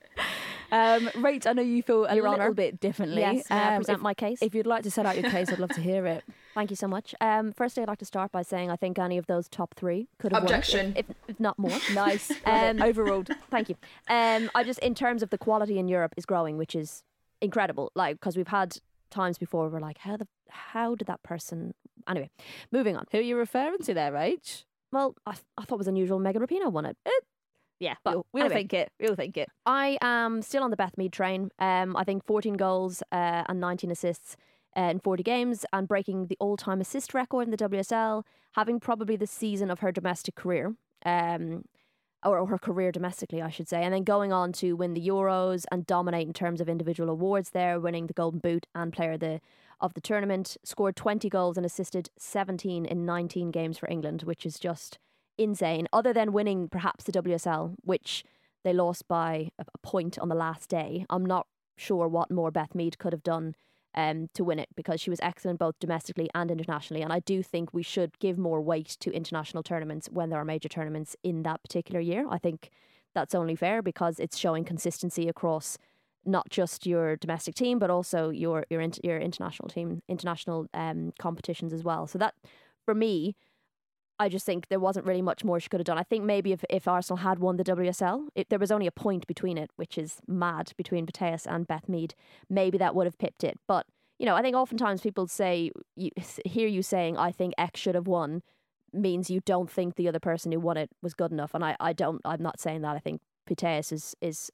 Um, Rach, I know you feel a Your little Honour. bit differently. Yes, may I Um, present if, my case? If you'd like to set out your case, I'd love to hear it. Thank you so much. Um, firstly, I'd like to start by saying I think any of those top three could have won it, if- Objection. if, if not more. Nice. Um, Overruled. Thank you. Um, I just, in terms of the quality in Europe, is growing, which is incredible. Like, because we've had times before where we're like, how the, how did that person? Anyway, moving on. Who are you referring to there, Rach? Well, I, I thought it was unusual. Megan Rapinoe won it. Yeah, But we'll, we'll anyway. think it. We'll think it. I am still on the Beth Mead train. Um, I think 14 goals uh, and 19 assists uh, in 40 games and breaking the all-time assist record in the WSL, having probably the season of her domestic career. Um, or, or her career domestically, I should say, and then going on to win the Euros and dominate in terms of individual awards there, winning the Golden Boot and Player of the of the tournament, scored 20 goals and assisted 17 in 19 games for England, which is just insane. Other than winning perhaps the WSL, which they lost by a point on the last day, I'm not sure what more Beth Mead could have done um, to win it because she was excellent both domestically and internationally. And I do think we should give more weight to international tournaments when there are major tournaments in that particular year. I think that's only fair because it's showing consistency across not just your domestic team but also your your your international team, international um, competitions as well. So that for me. I just think there wasn't really much more she could have done. I think maybe if, if Arsenal had won the WSL, it, there was only a point between it, which is mad between Putellas and Beth Mead. Maybe that would have pipped it. But, you know, I think oftentimes people say, you hear you saying, I think X should have won, means you don't think the other person who won it was good enough. And I, I don't, I'm not saying that. I think Putellas is, is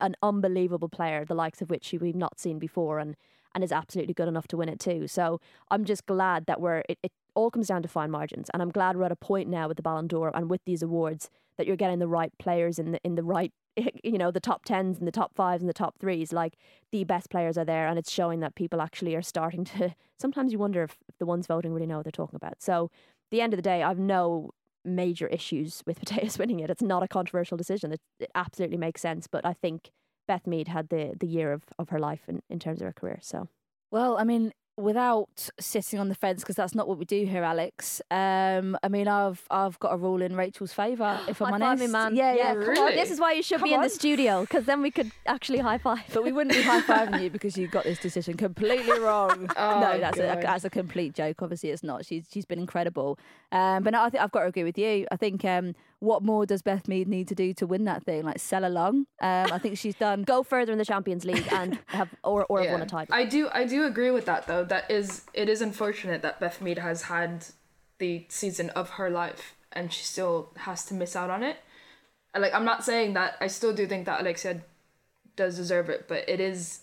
an unbelievable player, the likes of which we've not seen before, and and is absolutely good enough to win it too. So I'm just glad that we're it, it all comes down to fine margins, and I'm glad we're at a point now with the Ballon d'Or and with these awards that you're getting the right players in the in the right you know the top tens and the top fives and the top threes. Like the best players are there, and it's showing that people actually are starting to. Sometimes you wonder if, the ones voting really know what they're talking about. So the end of the day, I've no major issues with Putellas winning it. It's not a controversial decision. It, it absolutely makes sense. But I think Beth Mead had the, the year of, of her life in, in terms of her career. So Well, I mean, without sitting on the fence because that's not what we do here, Alex. Um, I mean, I've I've got a rule in Rachel's favour. If I'm High five honest, me, man. yeah, yeah. Come Come on. on. This is why you should Come be in the studio because then we could actually high five. But we wouldn't be high fiving you because you got this decision completely wrong. Oh, no, that's a, that's a complete joke. Obviously, it's not. She's she's been incredible. Um, but no, I think I've got to agree with you. I think um, what more does Beth Mead need to do to win that thing? Like sell along. Um, I think she's done. Go further in the Champions League and have or or have won a title. I do I do agree with that though. That is it is unfortunate that Beth Mead has had the season of her life and she still has to miss out on it. And, Like I'm not saying that I still do think that Alexia does deserve it, but it is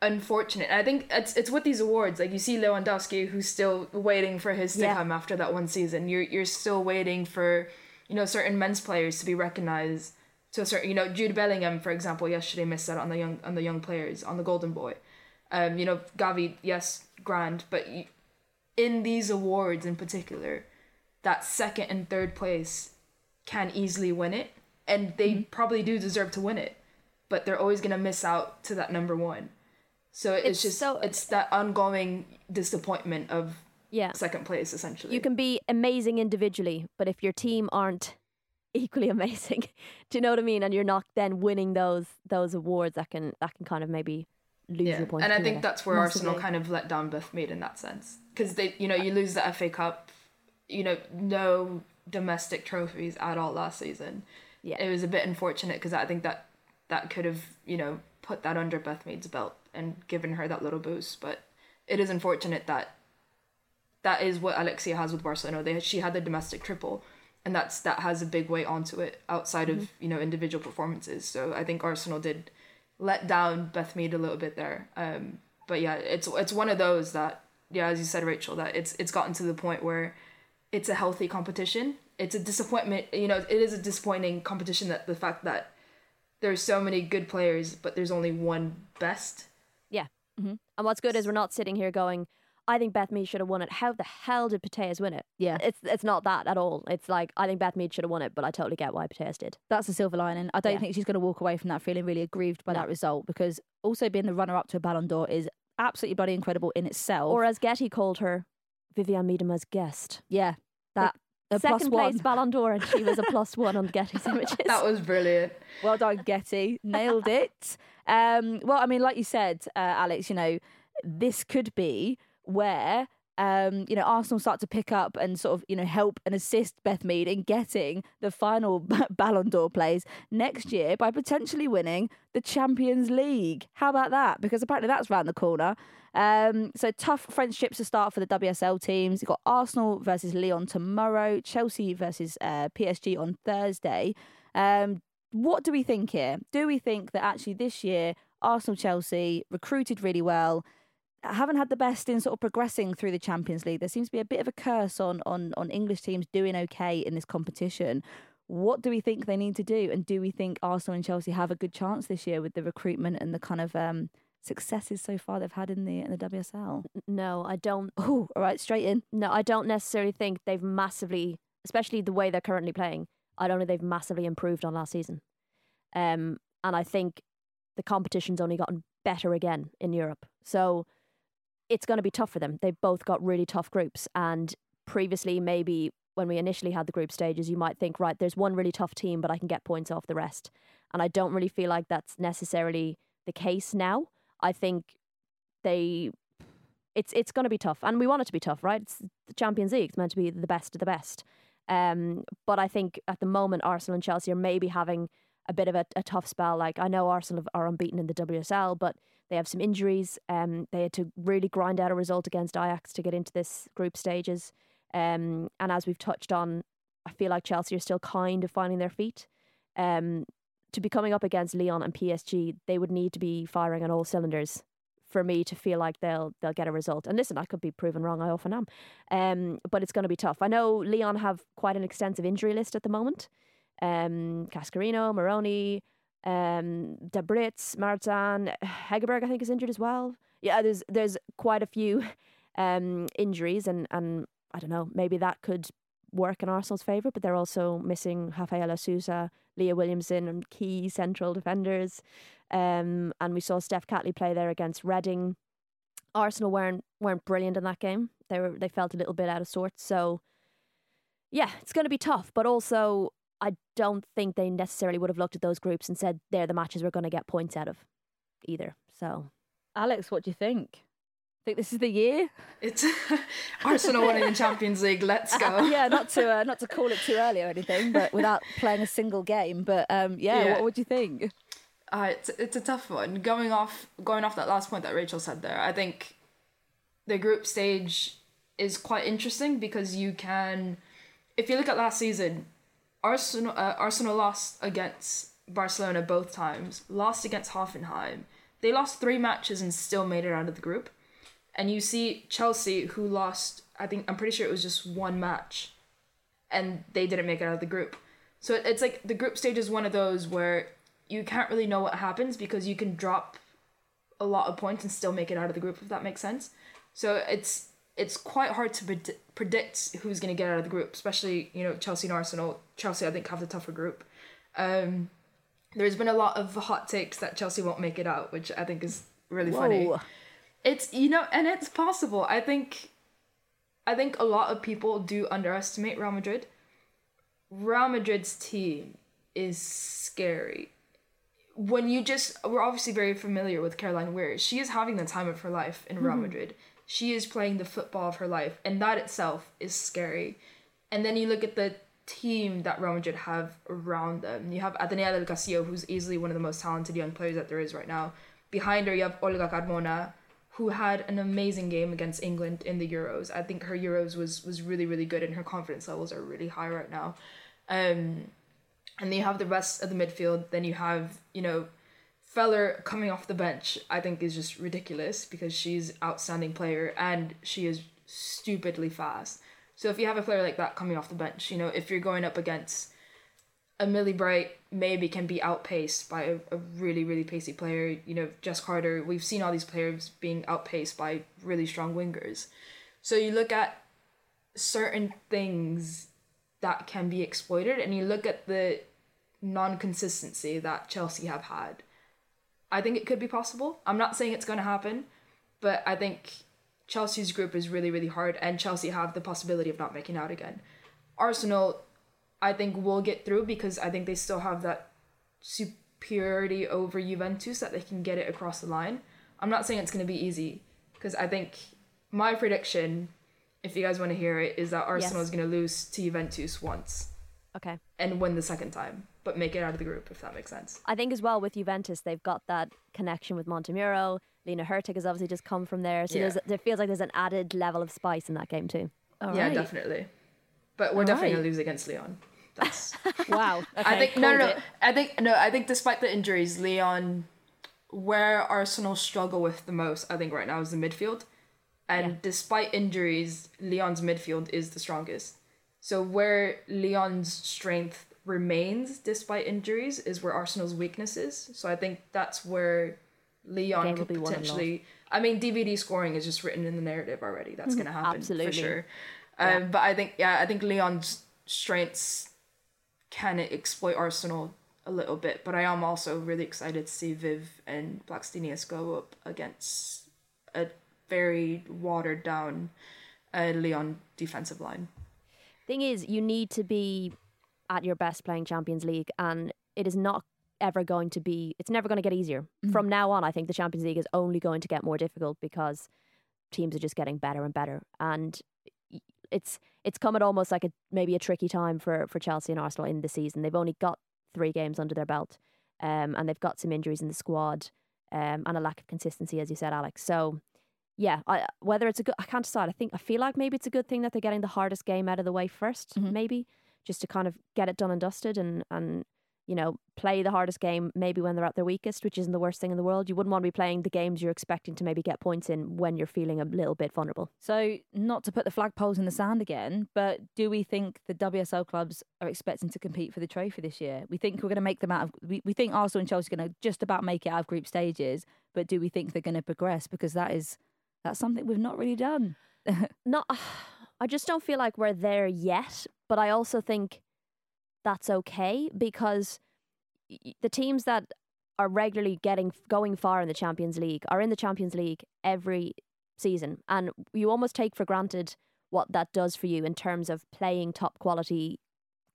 unfortunate. And I think it's it's with these awards. Like you see Lewandowski who's still waiting for his to Yeah. come after that one season. You're you're still waiting for, you know, certain men's players to be recognized to a certain you know, Jude Bellingham, for example, yesterday missed out on the young on the young players, on the golden boy. Um, you know, Gavi, yes, grand, but in these awards in particular, that second and third place can easily win it, and they Mm-hmm. probably do deserve to win it, but they're always gonna miss out to that number one. So it's, It's just so- it's that ongoing disappointment of yeah. second place essentially. You can be amazing individually, but if your team aren't equally amazing, do you know what I mean? And you're not then winning those those awards, that can that can kind of maybe lose yeah, your point. and I think that's where Arsenal kind of let down Beth Mead in that sense because they, you know, you lose the FA Cup, you know, no domestic trophies at all last season. Yeah. it was a bit unfortunate because I think that that could have, you know, put that under Beth Mead's belt and given her that little boost. But it is unfortunate that that is what Alexia has with Barcelona. They she had the domestic triple, and that's that has a big weight onto it outside of you know individual performances. So I think Arsenal did let down Beth Mead a little bit there. Um, but yeah, it's it's one of those that yeah, as you said, Rachel, that it's it's gotten to the point where it's a healthy competition. It's a disappointment. You know, it is a disappointing competition that the fact that there's so many good players, but there's only one best. Yeah. hmm And what's good is we're not sitting here going, I think Beth Mead should have won it. How the hell did Putellas win it? Yeah. It's it's not that at all. It's like I think Beth Mead should have won it, but I totally get why Putellas did. That's the silver lining. I don't Yeah. think she's going to walk away from that feeling really aggrieved by No. that result because also being the runner up to a Ballon d'Or is absolutely bloody incredible in itself. Or as Getty called her, Vivianne Miedema's guest. yeah, that a plus Second place one. Ballon d'Or, and she was a plus one on Getty's images. That was brilliant. Well done, Getty. Nailed it. Um, well, I mean, like you said, uh, Alex, you know, this could be where. Um, you know, Arsenal start to pick up and sort of, you know, help and assist Beth Mead in getting the final Ballon d'Or place next year by potentially winning the Champions League. How about that? Because apparently that's round the corner. Um, so tough friendships to start for the WSL teams. You've got Arsenal versus Lyon tomorrow, Chelsea versus uh, PSG on Thursday. Um, what do we think here? Do we think that actually this year Arsenal Chelsea recruited really well, haven't had the best in sort of progressing through the Champions League? There seems to be a bit of a curse on on on English teams doing okay in this competition. What do we think they need to do, and do we think Arsenal and Chelsea have a good chance this year with the recruitment and the kind of um, successes so far they've had in the in the WSL? no, I don't. Oh, all right, straight in. No, I don't necessarily think they've massively, especially the way they're currently playing. I don't think they've massively improved on last season. Um, and I think the competition's only gotten better again in Europe. So it's going to be tough for them. They've both got really tough groups. And previously, maybe when we initially had the group stages, you might think, right, there's one really tough team, but I can get points off the rest. And I don't really feel like that's necessarily the case now. I think they it's it's going to be tough, and we want it to be tough, right? It's the Champions League; it's meant to be the best of the best. Um, but I think at the moment, Arsenal and Chelsea are maybe having a bit of a, a tough spell. Like I know Arsenal are unbeaten in the WSL, but they have some injuries. Um, they had to really grind out a result against Ajax to get into this group stages. Um, and as we've touched on, I feel like Chelsea are still kind of finding their feet. Um, to be coming up against Lyon and PSG, they would need to be firing on all cylinders for me to feel like they'll they'll get a result. And listen, I could be proven wrong. I often am, um, but it's going to be tough. I know Leon have quite an extensive injury list at the moment. Um, Cascarino, Morroni, um, Däbritz, Marozsán, Hegerberg, I think is injured as well. Yeah, there's there's quite a few um, injuries, and and I don't know, maybe that could work in Arsenal's favour, but they're also missing Rafaelle Souza, Leah Williamson, and key central defenders. Um, and we saw Steph Catley play there against Reading. Arsenal weren't weren't brilliant in that game. They were they felt a little bit out of sorts. So yeah, it's going to be tough. But also, I don't think they necessarily would have looked at those groups and said they're the matches we're going to get points out of, either. So, Alex, what do you think? Think this is the year? It's Arsenal winning the Champions League. Let's go. yeah, not to uh, not to call it too early or anything, but without playing a single game. But um, yeah, Yeah. what would you think? Uh, it's it's a tough one. Going off going off that last point that Rachel said there, I think the group stage is quite interesting because you can, if you look at last season, Arsenal uh, Arsenal lost against Barcelona both times, lost against Hoffenheim. They lost three matches and still made it out of the group. And you see Chelsea who lost, I think I'm pretty sure it was just one match, and they didn't make it out of the group. So it's like the group stage is one of those where you can't really know what happens because you can drop a lot of points and still make it out of the group if that makes sense. So it's it's quite hard to pred- predict who's going to get out of the group, especially you know Chelsea and Arsenal. Chelsea I think have the tougher group. Um, there's been a lot of hot takes that Chelsea won't make it out, which I think is really funny. It's you know, and it's possible. I think, I think a lot of people do underestimate Real Madrid. Real Madrid's team is scary. When you just, we're obviously very familiar with Caroline Weir. She is having the time of her life in Real Madrid. She is playing the football of her life, and that itself is scary. And then you look at the team that Real Madrid have around them. You have Atenea del Castillo, who's easily one of the most talented young players that there is right now. Behind her, you have Olga Carmona, who had an amazing game against England in the Euros. I think her Euros was was really really good, and her confidence levels are really high right now. Um, and then you have the rest of the midfield. Then you have you know Feller coming off the bench. I think is just ridiculous because she's outstanding player and she is stupidly fast. So if you have a player like that coming off the bench, you know if you're going up against a Millie Bright maybe can be outpaced by a, a really, really pacey player. You know, Jess Carter, we've seen all these players being outpaced by really strong wingers. So you look at certain things that can be exploited and you look at the non consistency that Chelsea have had. I think it could be possible. I'm not saying it's going to happen, but I think Chelsea's group is really, really hard and Chelsea have the possibility of not making out again. Arsenal, I think will get through because I think they still have that superiority over Juventus that they can get it across the line. I'm not saying it's going to be easy because I think my prediction, if you guys want to hear it, is that Arsenal Yes. is going to lose to Juventus once okay. and win the second time, but make it out of the group if that makes sense. I think as well with Juventus, they've got that connection with Montemurro. Lina Hurtig has obviously just come from there, so Yeah. there's there feels like there's an added level of spice in that game too. All yeah, right. definitely. But we're All definitely right. going to lose against Leon. That's Wow. Okay, I think no, no, no. it. I think no. I think despite the injuries, Leon, where Arsenal struggle with the most, I think right now is the midfield, and Yeah. despite injuries, Leon's midfield is the strongest. So where Leon's strength remains despite injuries is where Arsenal's weakness is. So I think that's where Leon could potentially. I mean, DVD scoring is just written in the narrative already. That's going to happen Absolutely. for sure. Um, But I think, yeah, I think Leon's strengths can exploit Arsenal a little bit, but I am also really excited to see Viv and Blackstenius go up against a very watered down uh, Leon defensive line. Thing is, you need to be at your best playing Champions League, and it is not ever going to be. It's never going to get easier from now on. I think the Champions League is only going to get more difficult because teams are just getting better and better, and it's it's come at almost like a maybe a tricky time for for Chelsea and Arsenal in the season. They've only got three games under their belt, um, and they've got some injuries in the squad, um, and a lack of consistency, as you said, Alex. So yeah, I, whether it's a good, I can't decide. I think I feel like maybe it's a good thing that they're getting the hardest game out of the way 1st maybe just to kind of get it done and dusted, and and you know play the hardest game maybe when they're at their weakest, which isn't the worst thing in the world. You wouldn't want to be playing the games you're expecting to maybe get points in when you're feeling a little bit vulnerable. So, not to put the flagpoles in the sand again, but do we think the WSL clubs are expecting to compete for the trophy this year? We think we're going to make them out of. We, we think Arsenal and Chelsea are going to just about make it out of group stages, but do we think they're going to progress? Because that is that's something we've not really done. not I just don't feel like we're there yet, but I also think that's okay because the teams that are regularly getting going far in the Champions League are in the Champions League every season, and you almost take for granted what that does for you in terms of playing top quality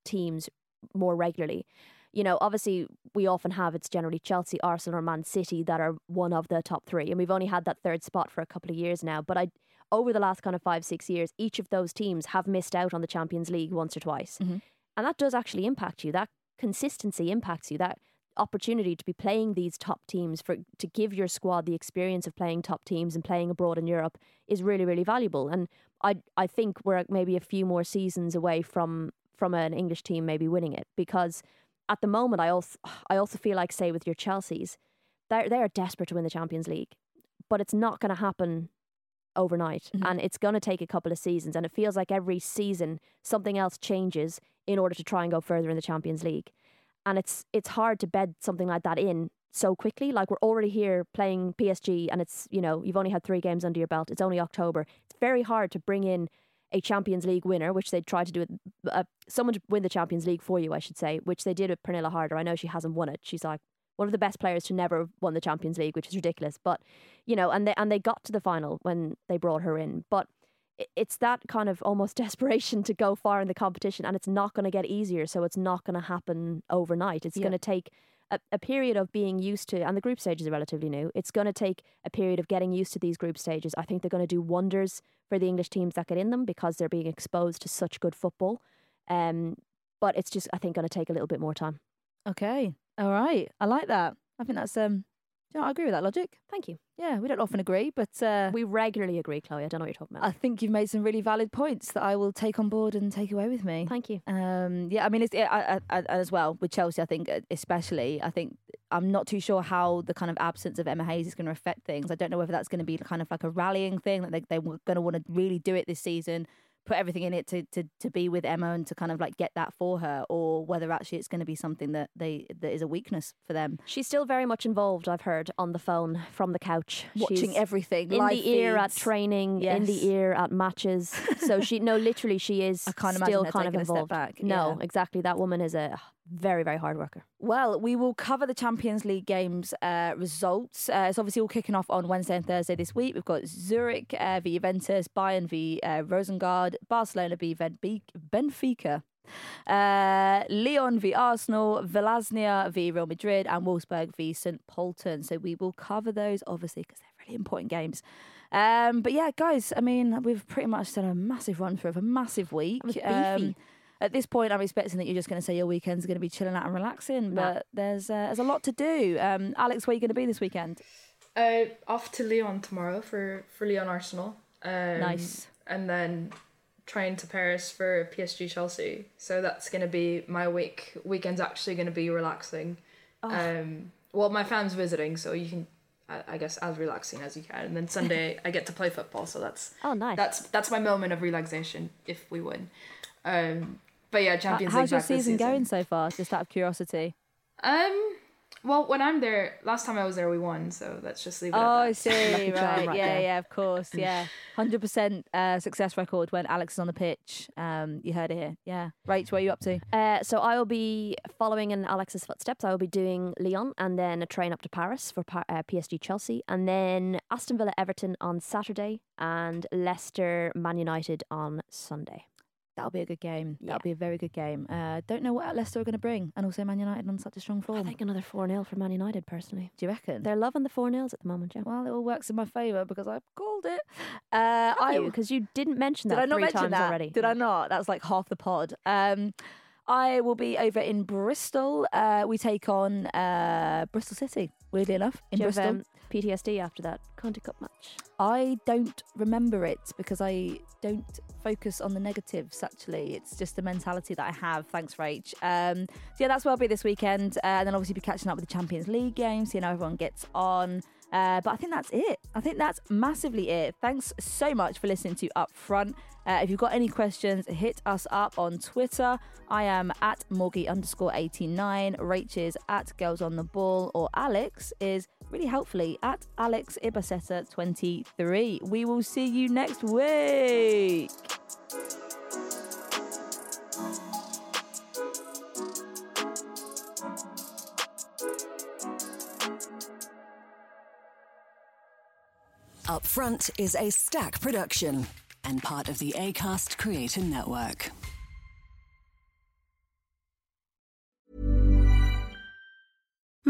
teams more regularly. You know, obviously, we often have it's generally Chelsea, Arsenal, or Man City that are one of the top three, and we've only had that third spot for a couple of years now. But I, over the last kind of five, six years, each of those teams have missed out on the Champions League once or twice, Mhm. and that does actually impact you. That consistency impacts you. That opportunity to be playing these top teams for to give your squad the experience of playing top teams and playing abroad in Europe is really really valuable and I I think we're maybe a few more seasons away from from an English team maybe winning it because at the moment I also I also feel like say with your Chelsea's they they are desperate to win the Champions League but it's not going to happen overnight and it's going to take a couple of seasons and it feels like every season something else changes in order to try and go further in the Champions League. And it's it's hard to bed something like that in so quickly. Like we're already here playing PSG and it's you know you've only had 3 games under your belt. It's only October. It's very hard to bring in a Champions League winner which they tried to do with uh, someone to win the Champions League for you I should say which they did with Pernille Harder. I know she hasn't won it. She's like one of the best players to never have won the Champions League which is ridiculous but you know and they and they got to the final when they brought her in but it's that kind of almost desperation to go far in the competition and it's not going to get easier so it's not going to happen overnight it's Yeah. going to take a, a period of being used to and the group stages are relatively new it's going to take a period of getting used to these group stages i think they're going to do wonders for the english teams that get in them because they're being exposed to such good football um but it's just i think going to take a little bit more time Okay. All right. I like that. I think that's um. Do you know, I agree with that logic. thank you Yeah, we don't often agree, but uh, we regularly agree chloe i don't know what you're talking about I think you've made some really valid points that I will take on board and take away with me. thank you Um, yeah, I mean, it's I, I, I, as well with Chelsea. I think, uh, especially, I think I'm not too sure how the kind of absence of Emma Hayes is going to affect things. I don't know whether that's going to be kind of like a rallying thing that they they were going to want to really do it this season, put everything in it to, to to be with Emma and to kind of like get that for her, or whether actually it's going to be something that they that is a weakness for them. She's still very much involved, I've heard, on the phone from the couch. Watching She's everything, in the ear at feeds. training, in the ear at matches. So she, no, literally, she is I can't imagine still kind of taking a step involved. back, No, yeah. exactly. That woman is a very, very hard worker. Well, we will cover the Champions League games uh, results. Uh, it's obviously all kicking off on Wednesday and Thursday this week. We've got Zurich uh, v Juventus, Bayern v uh, Rosengard, Barcelona v Benfica. Uh, Leon v Arsenal, Vllaznia v Real Madrid, and Wolfsburg v St Polten. So we will cover those obviously because they're really important games. Um, but yeah, guys, I mean, we've pretty much done a massive run through of a massive week. beefy. Um, at this point, I'm expecting that you're just going to say your weekend's are going to be chilling out and relaxing, Nah. but there's uh, there's a lot to do. Um, Alex, where are you going to be this weekend? Uh, off to Lyon tomorrow for for Lyon Arsenal. Um, Nice. And then train to Paris for PSG Chelsea. So that's gonna be my week. Weekend's actually gonna be relaxing. Oh. Um, well, my fam's visiting, so you can, I, I guess, as relaxing as you can. And then Sunday I get to play football, so that's Oh, nice. that's that's my moment of relaxation if we win. Um, but yeah, How- Champions How's League your back this season going so far? Just out of curiosity. Um, well, when I'm there, last time I was there, we won, so let's just leave it. Oh, at I that. see. Lucky right. right yeah, there. yeah, of course. Yeah. 100% uh, success record when Alex is on the pitch. Um, you heard it here. Yeah. Rach, what are you up to? Uh, so I will be following in Alex's footsteps. I will be doing Lyon and then a train up to Paris for Pa- uh, PSG Chelsea, and then Aston Villa Everton on Saturday and Leicester Man United on Sunday. That'll be a good game. Yeah. That'll be a very good game. Uh, don't know what Leicester are going to bring, and also Man United on such a strong form. I think another 4 0 for Man United, personally. Do you reckon? They're loving the 4 0s at the moment, yeah. Well, it all works in my favour because I've called it. Uh, I Because you didn't mention did that I not mention times that? already. Did I not? That's like half the pod. Um, I will be over in Bristol. Uh, we take on uh, Bristol City. Weirdly enough, in you have, Bristol. um, PTSD after that County Cup match. I don't remember it because I don't focus on the negatives. Actually, it's just the mentality that I have. Thanks, Rach. Um, so yeah, that's where I'll be this weekend, uh, and then obviously be catching up with the Champions League games, seeing how everyone gets on. Uh, but I think that's it. I think that's massively it. Thanks so much for listening to Up Front. Uh, if you've got any questions, hit us up on Twitter. I am at Morgie underscore 89. Rach is at Girls on the Ball, or Alex is really helpfully at Alex Ibaseta 23. We will see you next week. Up Front is a stack production and part of the ACAST Creator Network.